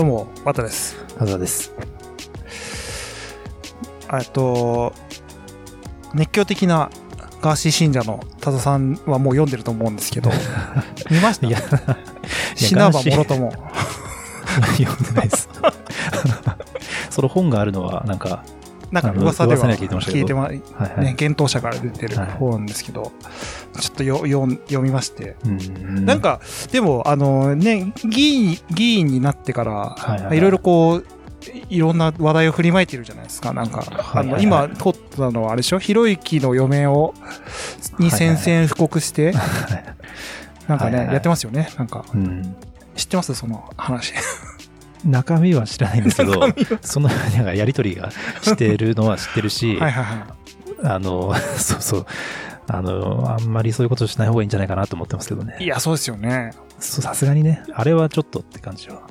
どうも、わたです。あざです。えっと、熱狂的なガーシー信者の多田さんはもう読んでると思うんですけど、見ました？いや、死なばもろとも。読んでないです。その本があるのは、なんか、なんか噂では聞いてましたけど聞いてま、はいはい。ね、幻冬者から出てるはい本ですけど、ちょっとよ読ん読みまして。うん。なん、か、でも、あのね、議員、議員になってから、はいはいはい。いろいろこう、いろんな話題を振りまいてるじゃないですか。なんか、あの、はいはい。はい今、撮ったのはあれでしょ？ひろゆきの嫁を、に宣戦布告して、なんかね、はいはいはい。やってますよね。なんか、うん、知ってます？その話。中身は知らないんですけど そのなんかやりとりがしてるのは知ってるし、はいはいはい。あの、そうそう、あの、あんまりそういうことしない方がいいんじゃないかなと思ってますけどね。いや、そうですよね。さすがにね、あれはちょっとって感じは。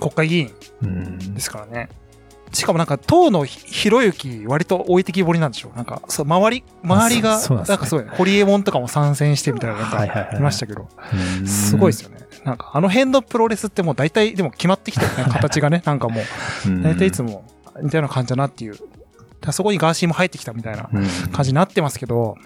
国会議員うんで。すからね。しかもなんか、党のひひろゆき、割と置いてきぼりなんでしょなんか、そう、周り、周りが、なんかそう、ホリエモンとかも参戦してみたいな、なんか、はいましたけど、うんすごいですよね。なんか、あの辺のプロレスってもう大体、でも決まってきてるね、形がね、なんかもう、うん大体いつも似たような感じだなっていう。そこにガーシーも入ってきたみたいなうん感じになってますけど、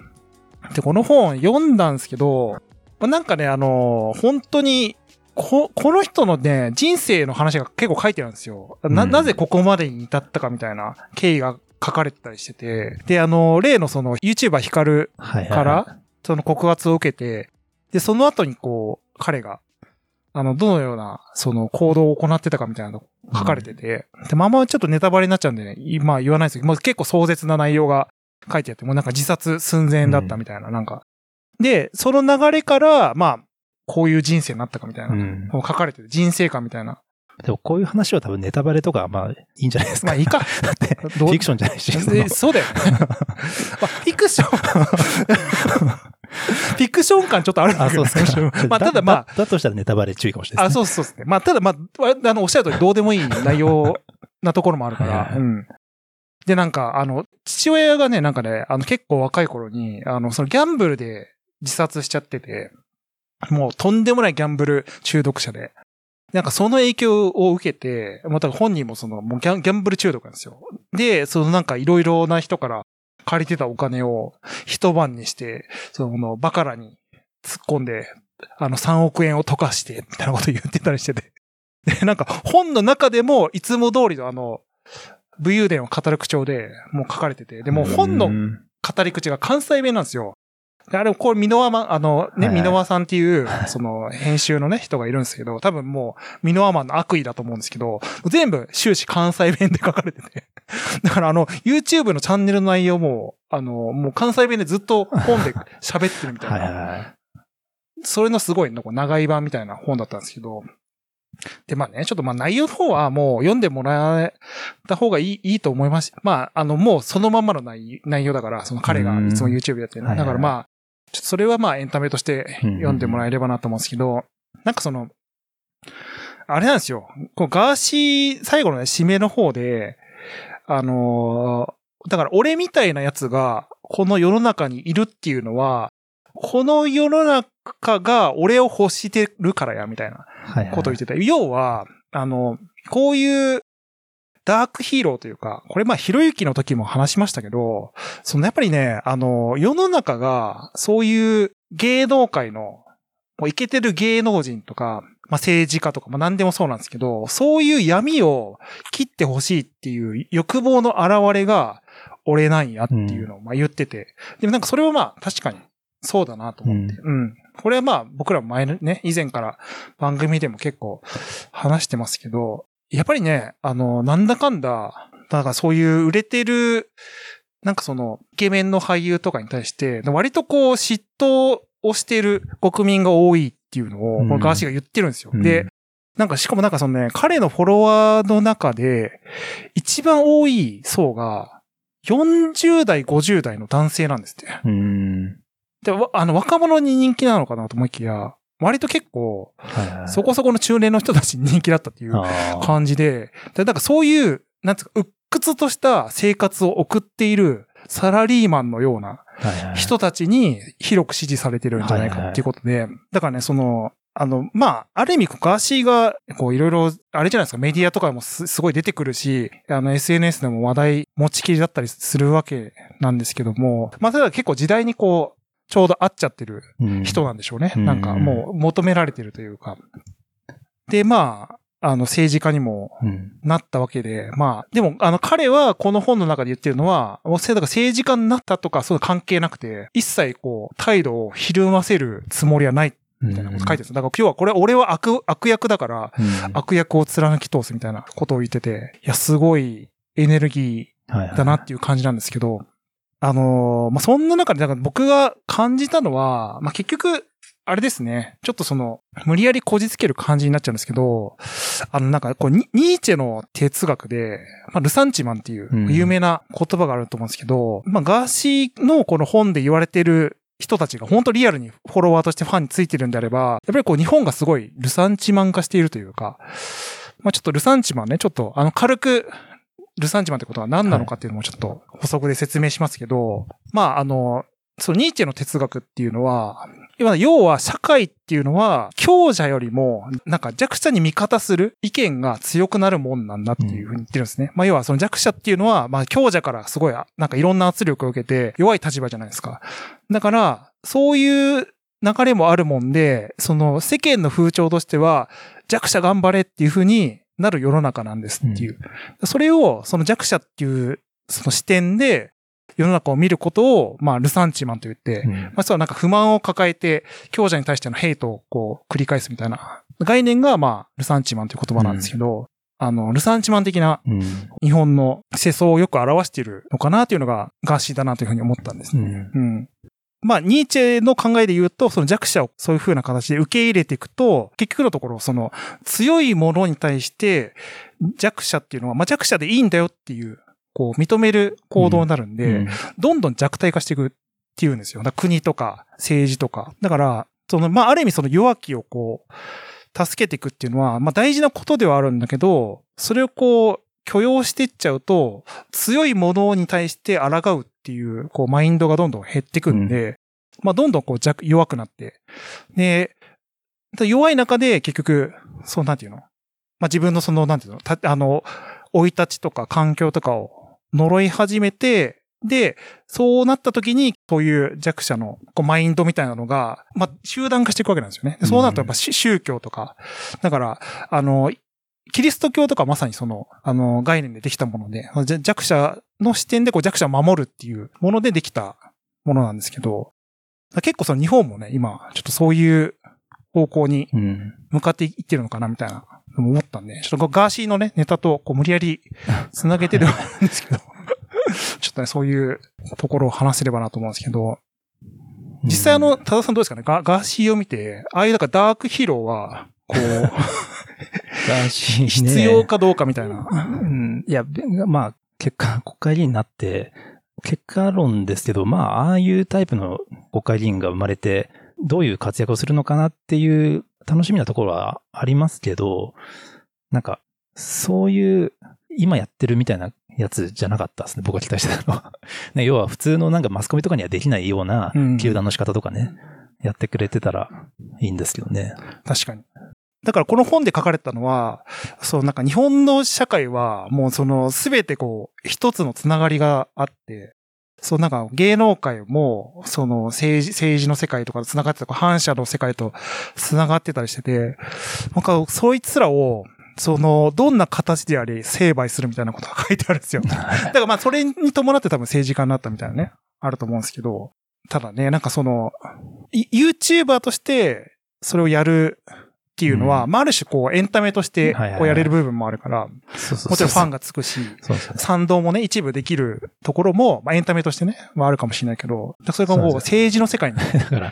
で、この本読んだんですけど、まあなんかね、あの、本当に、こ、この人のね、人生の話が結構書いてあるんですよ。な、うん。なぜここまでに至ったかみたいな経緯が書かれてたりしてて、で、あの、例のその YouTuber ヒカルから、その告発を受けて、で、その後にこう、彼が、あの、どのような、その行動を行ってたかみたいなのが書かれてて、で、まあまあちょっとネタバレになっちゃうんでね、今言わないですけど、もう結構壮絶な内容が書いてあって、もうなんか自殺寸前だったみたいな、なんか。で、その流れから、まあ、こういう人生になったかみたいな、うん書かれてて、人生観みたいな。でもこういう話は多分ネタバレとかまあいいんじゃないですか。まあいいか。だって、フィクションじゃないし。そうだよね。まあ、フィクション。フィクション感ちょっとあるんだあ、けどそうですか。まあ、ただまあ、だだとしたらネタバレ注意かもしれないあ、です、ね。そうそうですね。まあ、ただまあ、あの、おっしゃる通りどうでもいい内容なところもあるかはいはいは、いらうん。で、なんか、あの、父親がね、なんかね、あの、結構若い頃に、あの、そのギャンブルで自殺しちゃってて、もうとんでもないギャンブル中毒者で。なんかその影響を受けて、また本人もその、もうギャンブル中毒なんですよ。で、そのなんかいろいろな人から借りてたお金を一晩にして、そのバカラに突っ込んで、あの3億円を溶かして、みたいなこと言ってたりしてて。で、なんか本の中でもいつも通りのあの、武勇伝を語る口調でもう書かれてて、でもう本のうん語り口が関西弁なんですよ。であれ、これ、ミノワマン、あの、ね、ミノワさんっていう、その、編集のね、人がいるんですけど、多分もう、ミノワマンの悪意だと思うんですけど、全部終始関西弁で書かれてて。だからあの、YouTube のチャンネルの内容も、あの、もう関西弁でずっと本で喋ってるみたいな。はいはいはい。それのすごい長い版みたいな本だったんですけど、で、まあね、ちょっとまあ内容の方はもう読んでもらえた方がいい、いいと思います。まあ、あの、もうそのまんまの内内容だから、その彼がいつも YouTube やってるうんだからまあ、ちょっとそれはまあエンタメとして読んでもらえればなと思うんですけど、なんかその、あれなんですよ。こうガーシー、最後のね、締めの方で、あのーだから俺みたいなやつが、この世の中にいるっていうのは、この世の中が俺を欲してるからや、みたいなはいはいことを言ってた。要は、あの、こういうダークヒーローというか、これまあ、ひろゆきの時も話しましたけど、そのやっぱりね、あの、世の中が、そういう芸能界の、もうイケてる芸能人とか、まあ政治家とか、まあ何でもそうなんですけど、そういう闇を切ってほしいっていう欲望の表れが、俺なんやっていうのをまあ言ってて、でもなんかそれはまあ確かにそうだなと思って、うん。これはまあ僕らも前のね、以前から番組でも結構話してますけど、やっぱりね、あの、なんだかんだ、だからそういう売れてる、なんかその、イケメンの俳優とかに対して、割とこう嫉妬をしている国民が多いっていうのを、うんこれガーシーが言ってるんですよ。うんで、なんかしかもなんかそのね、彼のフォロワーの中で、一番多い層が、40代、50代の男性なんですって。うん。で、わあの、若者に人気なのかなと思いきや、割と結構。そこそこの中年の人たちに人気だったっていう感じで、でなんかそういう、なんつうか、鬱屈とした生活を送っているサラリーマンのような人たちに広く支持されてるんじゃないかっていうことで、だからね、その、あの、まあ、ある意味、ガーシーが、こう、いろいろ、あれじゃないですか、メディアとかもすすごい出てくるし、あの、SNS でも話題持ちきりだったりするわけなんですけども、まあ、ただ結構時代にこう、ちょうど合っちゃってるうん人なんでしょうね。うんなんかもう求められてるというか。で、まあ、あの、政治家にもうん。なったわけで、まあ、でも、あの、彼はこの本の中で言ってるのは、だから政治家になったとか、そういうの関係なくて、一切こう、態度をひるませるつもりはないみたいなこと書いてるんですよ。だから今日はこれ、俺は悪、悪役だから、うん悪役を貫き通すみたいなことを言ってて、いや、すごいエネルギーだなっていう感じなんですけど、あのーまあ、そんな中で、だから僕が感じたのは、まあ、結局、あれですね。ちょっとその、無理やりこじつける感じになっちゃうんですけど、あの、なんか、こう、ニニーチェの哲学で、まあ、ルサンチマンっていううん有名な言葉があると思うんですけど、まあ、ガーシーのこの本で言われてる人たちが本当リアルにフォロワーとしてファンについてるんであれば、やっぱりこう、日本がすごいルサンチマン化しているというか、まあ、ちょっとルサンチマンね、ちょっと、あの、軽く、ルサンチマンってことは何なのかっていうのもちょっと補足で説明しますけど、まあ、あの、そのニーチェの哲学っていうのは、要要は社会っていうのは強者よりもなんか弱者に味方する意見が強くなるもんなんだっていうふうに言ってるんですね。まあ要はその弱者っていうのはまあ強者からすごいなんかいろんな圧力を受けて弱い立場じゃないですか。だからそういう流れもあるもんで、その世間の風潮としては弱者頑張れっていうふうになる世の中なんですっていう。それをその弱者っていうその視点で世の中を見ることを、まあ、ルサンチマンと言って、うんまあ、そうなんか不満を抱えて、強者に対してのヘイトをこう繰り返すみたいな概念が、まあ、ルサンチマンという言葉なんですけど、あの、ルサンチマン的なうん。日本の世相をよく表しているのかなというのがガーシーだなというふうに思ったんですね。うん。うん。まあ、ニーチェの考えで言うと、その弱者をそういう風な形で受け入れていくと、結局のところ、その強いものに対して弱者っていうのは、まあ弱者でいいんだよっていう、こう認める行動になるんで、うんどんどん弱体化していくっていうんですよ。国とか政治とか。だから、その、まあ、ある意味その弱気をこう、助けていくっていうのは、まあ、大事なことではあるんだけど、それをこう、許容していっちゃうと、強いものに対して抗うっていう、こう、マインドがどんどん減ってくんで、まあ、どんどんこう弱、弱くなって。で、弱い中で結局、そうなんていうの？まあ、自分のその、なんていうの？た、あの、生い立ちとか環境とかを呪い始めて、で、そうなった時に、そういう弱者のこうマインドみたいなのが、まあ、集団化していくわけなんですよね。でそうなるとやっぱし宗教とか、だから、あの、キリスト教とかまさにその、あの、概念でできたもので、弱者の視点でこう弱者を守るっていうものでできたものなんですけど、結構その日本もね、今、ちょっとそういう方向にうん。向かっていってるのかなみたいな思ったんで、ちょっとガーシーのね、ネタとこう無理やり 繋げてるんですけど、ちょっとね、そういうところを話せればなと思うんですけど、実際あの、多田さんどうですかね？ガガーシーを見て、ああいうなんかダークヒーローは、こう、ね必要かどうかみたいな。うん。いや、べまあ、結果、国会議員になって、結果論ですけど、まあ、ああいうタイプの国会議員が生まれて、どういう活躍をするのかなっていう楽しみなところはありますけど、なんか、そういう、今やってるみたいなやつじゃなかったですね、僕が期待してたのは。ね、要は普通のなんかマスコミとかにはできないようなうん球団の仕方とかね、やってくれてたらいいんですけどね。確かに。だからこの本で書かれたのは、そうなんか日本の社会はもうそのすべてこう一つのつながりがあって、そうなんか芸能界もその政治、政治の世界とかとつながってたとか反社の世界とつながってたりしてて、なんかそいつらをそのどんな形であり成敗するみたいなことが書いてあるんですよ。だからまあそれに伴って多分政治家になったみたいなね、あると思うんですけど、ただね、なんかその、い YouTuber としてそれをやるっていうのは、うまあある種こうエンタメとしてこうやれる部分もあるから、もちろんファンが。がつくし、そうそう賛同もね、一部できるところも、まあエンタメとしてね、まああるかもしれないけど、それがもう政治の世界に、だから、いや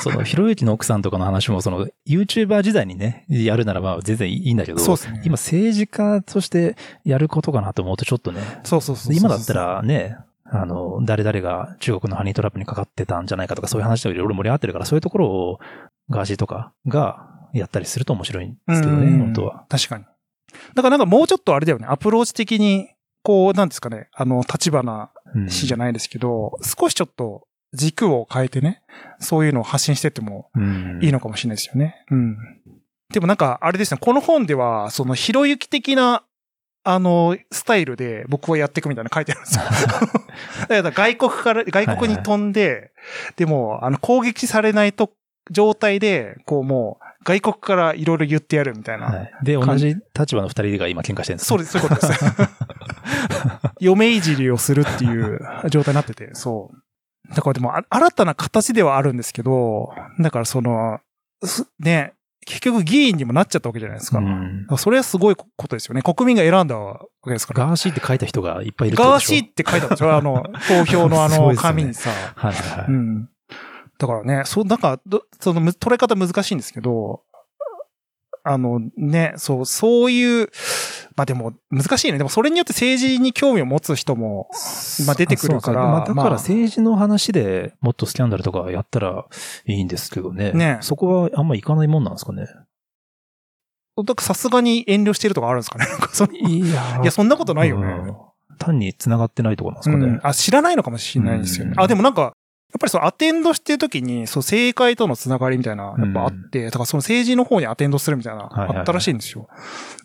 その、ひろゆきの奥さんとかの話も、その、YouTuber 時代にね、やるならまあ全然いいんだけど、そうですね。今政治家としてやることかなと思うとちょっとね、そうそうそう。今だった、らね、あの、誰々が中国のハニートラップにかかってたんじゃないかとかそういう話とかいろいろ盛り上がってるから、そういうところをガーシーとかがやったりすると面白いんですけどね、うん本当は。確かに。だからなんかもうちょっとあれだよね、アプローチ的に、こう、なんですかね、あの、立花うん氏じゃないですけど、少しちょっと、軸を変えてね、そういうのを発信してってもうんいいのかもしれないですよね。うん。でもなんか、あれですね、この本では、その、ひろゆき的な、あの、スタイルで僕はやっていくみたいなの書いてあるんですよ。だから外国から、外国に飛んで、でも、あの、攻撃されないと、状態で、こうもう、外国からいろいろ言ってやるみたいな。はい。で、同じ立場の二人が今喧嘩してるんですそうです、そういうことです。嫁いじりをするっていう状態になってて、そう。だからでも、あ新たな形ではあるんですけど、だからその、すね、結局議員にもなっちゃったわけじゃないですか。うんそれはすごいことですよね。国民が選んだわけですから。ガーシーって書いた人がいっぱいいるガーシーって書いたでしょ？あの、投票のあの 紙にさ。はいはいはい。うん。だからね、そう、なんか、どそのむ、捉え方難しいんですけど、あのね、そう、そういう、まあでも、難しいね。でもそれによって政治に興味を持つ人も、まあ出てくるからまあ、だまあから政治の話でもっとスキャンダルとかやったらいいんですけどね。ねそこはあんまいかないもんなんですかね。さすがに遠慮してるとかあるんですかねなんかそのいいやや、そんなことないよね。うん単に繋がってないところなんですかね。うんあ、知らないのかもしれないですよね。うんあ、でもなんか、やっぱりそのアテンドしてる時に、そう、政界とのつながりみたいな、やっぱあって、だからその政治の方にアテンドするみたいな、あったらしいんですよ。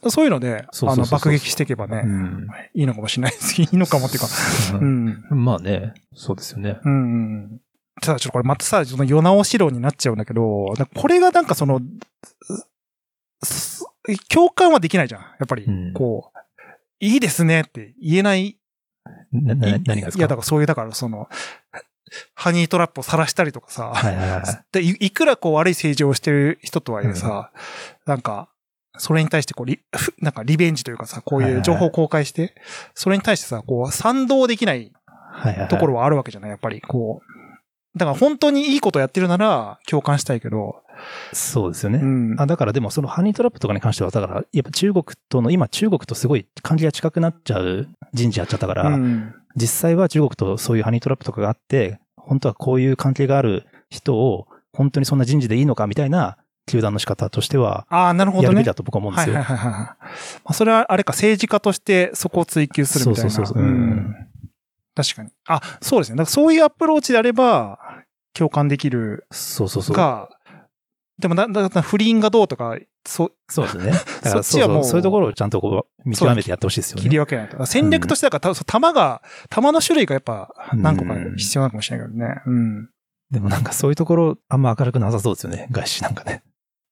そういうので、あの、爆撃していけばね、うんいいのかもしれないです。いいのかもっていうか。うん。まあね、そうですよね。うんうん。ただちょっとこれまたさ、その世直し論になっちゃうんだけど、これがなんかその、す共感はできないじゃん。やっぱりうん、こう、いいですねって言えないな、な、何がですか？いや、だからそういう、だからその、ハニートラップを晒したりとかさ、はいはいはい。でいいくらこう悪い政治をしてる人とはいえさ、なんか、それに対してこうリ、ふなんかリベンジというかさ、こういう情報を公開して、それに対してさ、こう、賛同できないはいはいはいところはあるわけじゃないやっぱり、こう。だから本当にいいことやってるなら共感したいけど、そうですよね。うん。あだからでもそのハニートラップとかに関しては、だからやっぱ中国との、今中国とすごい関係が近くなっちゃう人事やっちゃったから、うん実際は中国とそういうハニートラップとかがあって、本当はこういう関係がある人を本当にそんな人事でいいのかみたいな球団の仕方としては、ああ、なるほどねやるべき。だと僕は思うんですよ。はいはいはいはい。まあ、それはあれか、政治家としてそこを追求するみたいな。そうそうそうそううん確かに。あ、そうですね。だからそういうアプローチであれば、共感できるそうそうそう。が、でもだ、だ、だ不倫がどうとか、そう、そうですね。だからそっちはもうそういうところをちゃんとこう見極めてやってほしいですよ切りね。分けないと。戦略としてだから、う弾が、弾の種類がやっぱ何個かうん必要なのかもしれないけどね。うん。でもなんかそういうところあんま明るくなさそうですよね。外資なんかね。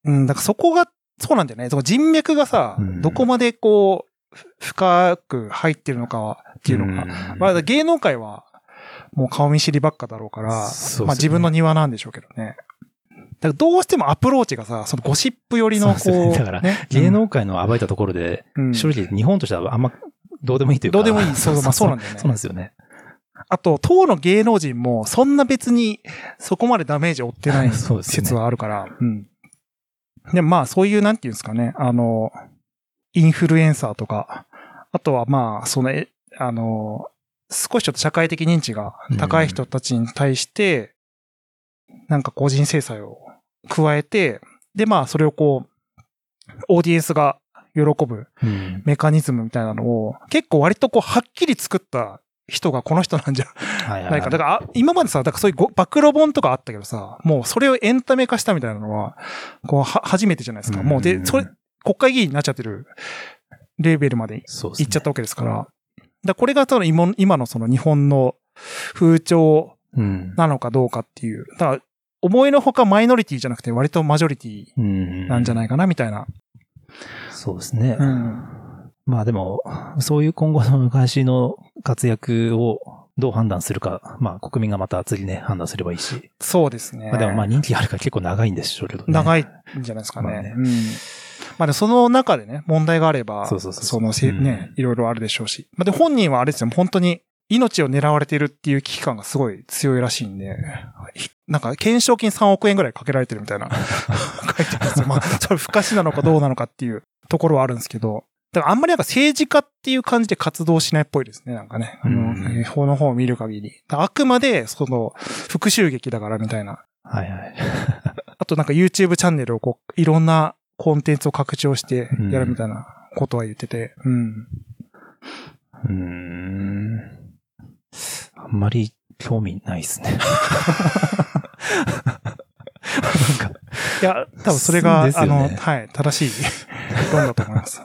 うん、だからそこが、そうなんだよね。その人脈がさ、うんどこまでこう、ふ深く入ってるのかっていうのが、んまあ芸能界は、もう顔見知りばっかだろうから、そうですよね。まあ自分の庭なんでしょうけどね。だからどうしてもアプローチがさ、そのゴシップ寄りのこう、そうね。だからね。芸能界の暴いたところで、うん。正直日本としてはあんまどうでもいいというか。どうでもいい。そうまあそうなんだよね。そうなんですよね。あと、当の芸能人も、そんな別に、そこまでダメージを負ってない 説はあるから、うん。で、まあ、そういう、なんていうんですかね、あの、インフルエンサーとか、あとはまあ、その、えあの、少しちょっと社会的認知が高い人たちに対して、なんか個人制裁を加えて、で、まあ、それをこう、オーディエンスが喜ぶうん。メカニズムみたいなのを、結構割とこう、はっきり作った人がこの人なんじゃないか。だから、あ今までさ、だからそういうご暴露本とかあったけどさ、もうそれをエンタメ化したみたいなのは、こう、は、初めてじゃないですか。もう、で、それ、国会議員になっちゃってるレベルまで行っちゃったわけですから。だこれがその今今のその日本の風潮うん。なのかどうかっていう。だから、思いのほかマイノリティじゃなくて割とマジョリティうん。なんじゃないかな、みたいな。そうですね。うんまあでも、そういう今後の昔の活躍をどう判断するか、まあ国民がまた次ね、判断すればいいし。そうですね。まあでもまあ人気あるから結構長いんでしょうけどね。長いんじゃないですかね。まあねうん。まあで、その中でね、問題があれば、そうそうそうそのせ、うんね、いろいろあるでしょうし。まあで、本人はあれですよ、本当に命を狙われているっていう危機感がすごい強いらしいんで、ひなんか、懸賞金3億円ぐらいかけられてるみたいな、書いてますよ。まあ、それ不可視なのかどうなのかっていうところはあるんですけど、だからあんまりなんか政治家っていう感じで活動しないっぽいですね、なんかね。あの、うん法の方を見る限り。あくまで、その、復讐劇だからみたいな。はいはい。あとなんか YouTube チャンネルをこう、いろんなコンテンツを拡張してやるみたいなことは言ってて、うん。うーん。あんまり興味ないですね。いや、多分それが、ねあの、はい、正しい論だと思います。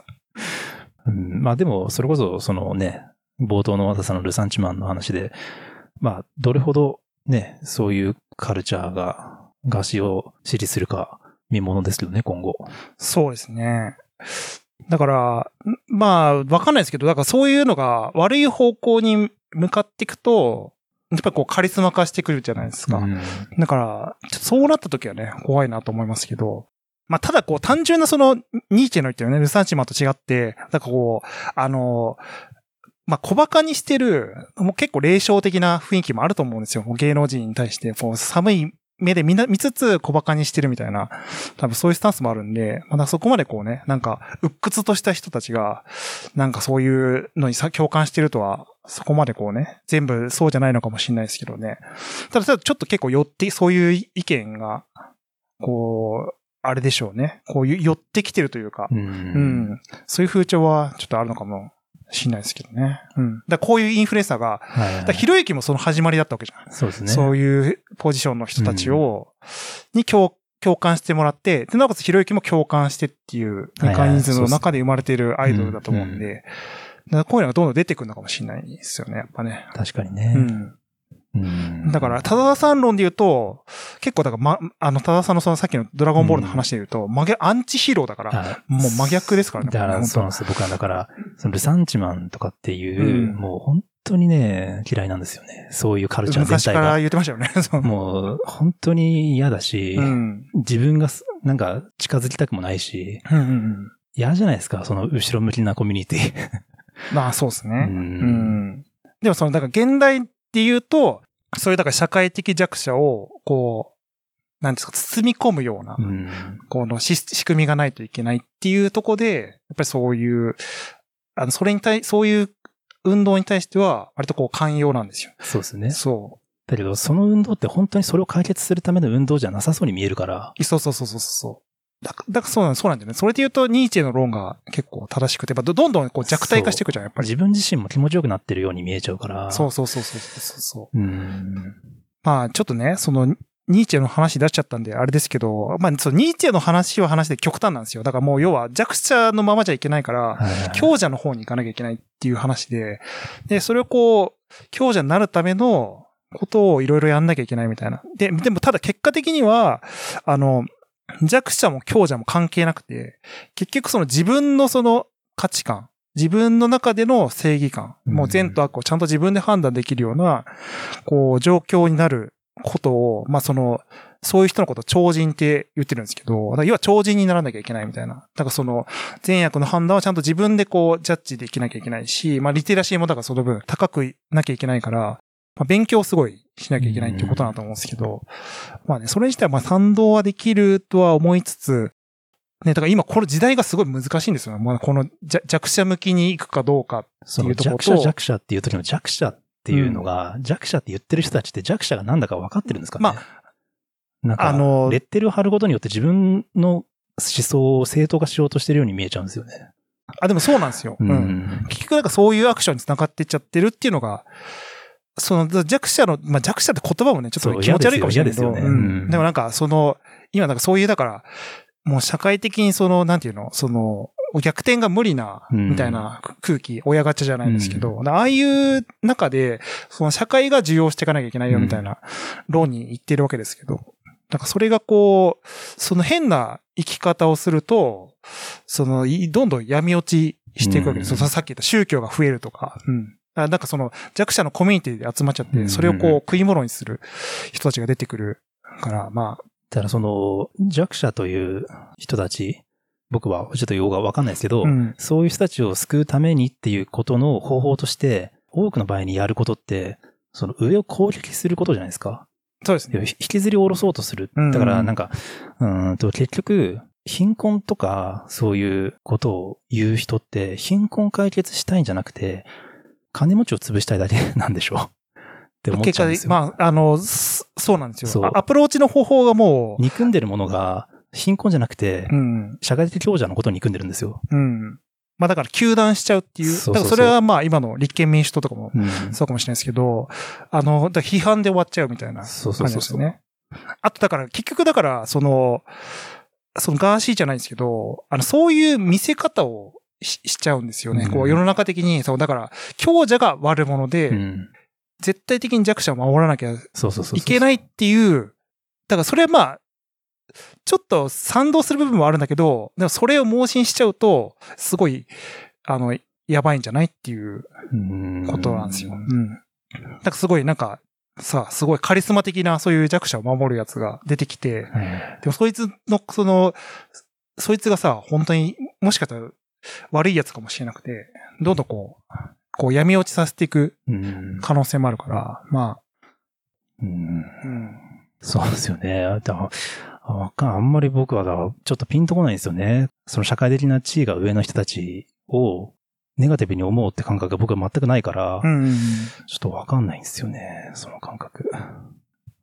うん、まあでも、それこそ、そのね、冒頭の和田さんのルサンチマンの話で、まあ、どれほどね、そういうカルチャーが、ガシを支持するか、見ものですけどね、今後。そうですね。だから、んまあ、わかんないですけど、だからそういうのが悪い方向に向かっていくと、やっぱりこうカリスマ化してくるじゃないですか。うんだから、そうなった時はね、怖いなと思いますけど、まあ、ただこう単純なその、ニーチェの言ってるね、ルサンチマンと違って、なんかこう、あの、まあ、小馬鹿にしてる、もう結構霊障的な雰囲気もあると思うんですよ。芸能人に対して、こう、寒い目で見な、見つつ小馬鹿にしてるみたいな、多分そういうスタンスもあるんで、まだそこまでこうね、なんか、鬱屈とした人たちが、なんかそういうのにさ共感してるとは、そこまでこうね、全部そうじゃないのかもしれないですけどね。ただ、ただちょっと結構寄って、そういう意見が、こう、あれでしょうね。こういう寄ってきてるというか、う。うんん。そういう風潮はちょっとあるのかもしれないですけどね。うん。だこういうインフルエンサーが、はいだからひろゆきもその始まりだったわけじゃん。そうですね。そういうポジションの人たちを、に共共感してもらって、で、なおかつひろゆきも共感してっていうメカニズムの中で生まれているアイドルだと思うんで、だからこういうのがどんどん出てくるのかもしれないですよね、やっぱね。確かにね。うん。うんだから、たださん論で言うと、結構だから、ま、あの、たださんのそのさっきのドラゴンボールの話で言うと、真逆、アンチヒーローだから、はいもう真逆ですからね。だから、そうなんですよ。僕はだから、そのルサンチマンとかっていう、うんもう本当にね、嫌いなんですよね。そういうカルチャー全昔から。言ってましたよね。もう、本当に嫌だし、うん。自分がすなんか近づきたくもないし。嫌じゃないですか、その後ろ向きなコミュニティ。まあ、そうですね。ううんん。でもその、だから現代っていうと、そういうだから社会的弱者を、こう、なんですか、包み込むような、うんこのし仕組みがないといけないっていうところで、やっぱりそういう、あの、それに対、そういう運動に対しては、割とこう寛容なんですよ。そうですね。そだけど、その運動って本当にそれを解決するための運動じゃなさそうに見えるから。う。そうそうそうそうそう。だから、だからそうなんそうなんだよね。それで言うと、ニーチェの論が結構正しくて、どどんどんこう弱体化していくじゃん、やっぱり。自分自身も気持ちよくなってるように見えちゃうから。そうそうそうそうそうそう。うん。まあ、ちょっとね、その、ニーチェの話出しちゃったんで、あれですけど、まあ、そのニーチェの話は話で極端なんですよ。だからもう、要は弱者のままじゃいけないから、強者の方に行かなきゃいけないっていう話で、で、それをこう、強者になるためのことをいろいろやんなきゃいけないみたいな。で、でもただ結果的には、あの、弱者も強者も関係なくて、結局その自分のその価値観、自分の中での正義感、うんもう善と悪をちゃんと自分で判断できるような、こう、状況になることを、まあその、そういう人のことを超人って言ってるんですけど、要は超人にならなきゃいけないみたいな。だからその、善悪の判断はちゃんと自分でこう、ジャッジできなきゃいけないし、まあリテラシーもだからその分高くなきゃいけないから、まあ勉強をすごいしなきゃいけないっていうことだと思うんですけど、まあね、それ自体はまあ賛同はできるとは思いつつ、ね、だから今この時代がすごい難しいんですよね。まあこの弱弱者向きに行くかどうかっていうところ弱と者弱者っていう時の弱者っていうのが、弱者って言ってる人たちって弱者が何だか分かってるんですかねまなんか、あのレッテルを貼ることによって自分の思想を正当化しようとしてるように見えちゃうんですよね。あ、でもそうなんですよ。ううんん。結局なんかそういうアクションに繋がっていっちゃってるっていうのが、その弱者の、まあ弱者って言葉もね、ちょっと気持ち悪いかもしれないけど、嫌でね。うん。うん。でもなんかその、今なんかそういう、だから、もう社会的にその、なんていうの、その、逆転が無理な、うん。みたいな空気、親ガチャじゃないですけど、ああいう中で、その社会が受容していかなきゃいけないよみたいな論に言ってるわけですけど、なんかそれがこう、その変な生き方をすると、その、いどんどん闇落ちしていくわけです。よ。うん。さっき言った宗教が増えるとか、うん。なんかその弱者のコミュニティで集まっちゃって、うんそれをこう食い物にする人たちが出てくるから、まあ、ただその弱者という人たち、僕はちょっと用がわかんないですけど、うん。そういう人たちを救うためにっていうことの方法として、多くの場合にやることって、その上を攻撃することじゃないですか。そうですね。引きずり下ろそうとする。うんだからなんか、うーんと結局、貧困とかそういうことを言う人って、貧困解決したいんじゃなくて、金持ちを潰したいだけなんでしょう。って思っ結果的ちゃうんですよ。まあ、あの、すそうなんですそうよ。あアプローチの方法がもう、憎んでるものが貧困じゃなくて、うん。社会的強者のことを憎んでるんですよ。うん。まあだから休断しちゃうっていう。そうそうそうだからそれはまあ今の立憲民主党とかもうんそうかもしれないですけど、あの、だから批判で終わっちゃうみたいなそうそ感うそうそう。じですよね。あとだから結局だから、その、そのガーシーじゃないんですけど、あの、そういう見せ方をししちゃうんですよね。うんこう世の中的に、そう、だから、強者が悪者で、うん。絶対的に弱者を守らなきゃ。いけないっていう、だからそれはまあ、ちょっと賛同する部分もあるんだけど、でもそれを盲信しちゃうと、すごい、あの、やばいんじゃないっていううんことなんですよ。うん。なんかすごいなんか、さ、すごいカリスマ的なそういう弱者を守るやつが出てきて、はいでもそいつの、その、そいつがさ、本当に、もしかしたら悪いやつかもしれなくて、どんどんこう、こう闇落ちさせていくうん。可能性もあるから、まうんあ、うん。そうですよね。だからああんまり僕はちょっとピンとこないんですよね。その社会的な地位が上の人たちをネガティブに思うって感覚が僕は全くないから、うん。ちょっとわかんないんですよね。その感覚。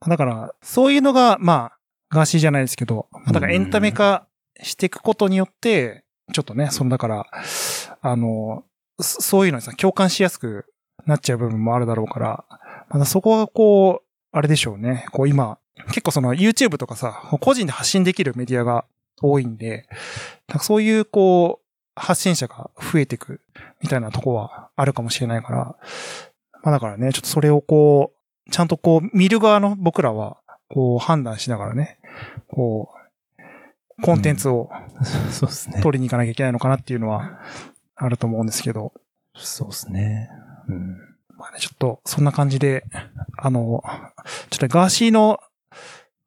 だから、そういうのが、まあ、ガーシーじゃないですけど、だからエンタメ化していくことによって、ちょっとね、そのだから、あの、そういうのにさ、共感しやすくなっちゃう部分もあるだろうから、まだそこがこう、あれでしょうね。こう今、結構その YouTube とかさ、個人で発信できるメディアが多いんで、なんかそういうこう、発信者が増えていくみたいなとこはあるかもしれないから、まあだからね、ちょっとそれをこう、ちゃんとこう、見る側の僕らは、こう判断しながらね、こう、コンテンツを そうですね。取りに行かなきゃいけないのかなっていうのはあると思うんですけど、そうですね。うん。まあね、ちょっとそんな感じで、あの、ちょっとガーシーの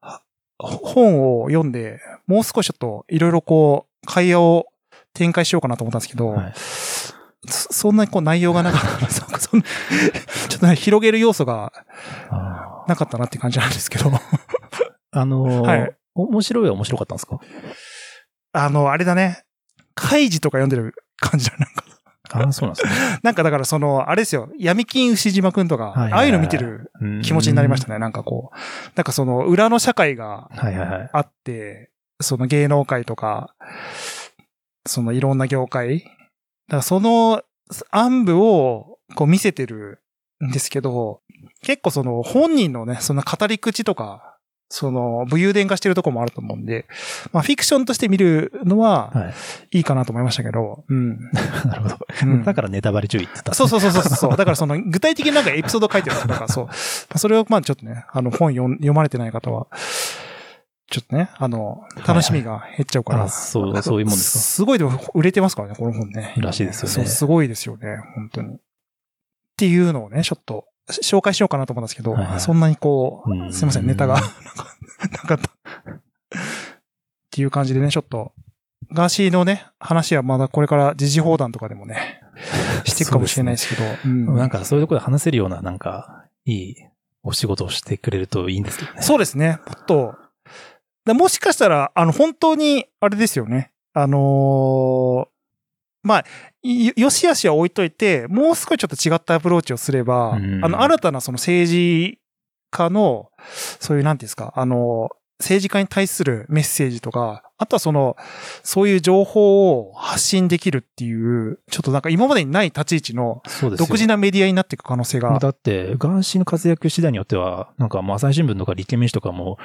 は本を読んで、もう少しちょっといろいろこう、会話を展開しようかなと思ったんですけど、はい。そそんなにこう内容がなかった ちょっとね、広げる要素がなかったなって感じなんですけど、あのーはい面白いは面白かったんですか？あの、あれだね、カイジとか読んでる感じだ、なんか。ああ、そうなんですね。なんかだからその、あれですよ、闇金牛島くんとか、はいはいはいああいうの見てる気持ちになりましたね。ね、なんかこう。なんかその、裏の社会がはいはいはい。あって、その芸能界とか、そのいろんな業界。だからその暗部をこう見せてるんですけど、結構その本人のね、その語り口とか、その武勇伝化してるとこもあると思うんで、まあフィクションとして見るのははい。いいかなと思いましたけど、うん。なるほど。うんだからネタバレ注意って言ったねそうそうそうそうそう。だからその具体的になんかエピソード書いてるとか、そう。まあそれをまあちょっとね、あの本読ん読まれてない方は、ちょっとね、あの、楽しみが減っちゃうから。あそう、そういうもんですすごいでも売れてますからね、この本ね。らしいですよねそう、すごいですよね、本当に。っていうのをね、ちょっと紹介しようかなと思ったんですけど、はいはいそんなにこうすいません、ネタがなかなかった。っていう感じでね、ちょっと、ガーシーのね、話はまだこれから時事放談とかでもね、していくかもしれないですけど、うんなんかそういうところで話せるような、なんか、いいお仕事をしてくれるといいんですけどね。そうですね。もっと、だもしかしたら、あの、本当に、あれですよね。あのーまあ、いよしあしは置いといて、もう少しちょっと違ったアプローチをすれば、うんあの、新たなその政治家の、そういう、なんていうんですか、あの、政治家に対するメッセージとか、あとはその、そういう情報を発信できるっていう、ちょっとなんか今までにない立ち位置の独自なメディアになっていく可能性が。だって、ガーシーの活躍次第によっては、なんか朝日新聞とか立憲民主とかも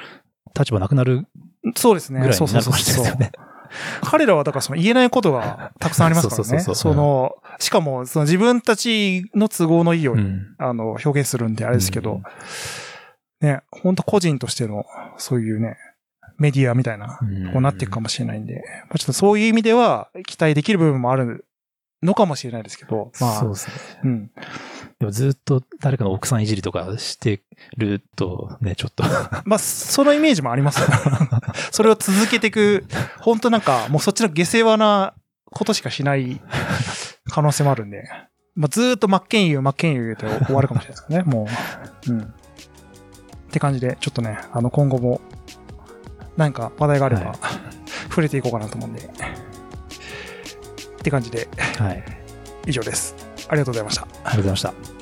立場なくなるそうですね。ぐらいそうそうそうそう彼らはだからその言えないことが たくさんありますからね。そうそうそうそう。その、しかもその自分たちの都合のいいように、うん。あの、表現するんであれですけど、うん。ね、本当個人としての、そういうね、メディアみたいな、うん。こうなっていくかもしれないんで、まあ、ちょっとそういう意味では期待できる部分もあるのかもしれないですけど、まあ、そうですね。うん。でもずっと誰かの奥さんいじりとかしてると、ね、ちょっと。まあ、そのイメージもありますよ。それを続けていく、本当なんか、もうそっちの下世話なことしかしない可能性もあるんで、まあ、ずーっと真剣佑、真剣佑言うて終わるかもしれないですけどね、もう。うん。って感じで、ちょっとね、あの、今後も、何か話題があれば、はい触れていこうかなと思うんで。って感じで、はい。以上です。ありがとうございました。ありがとうございました。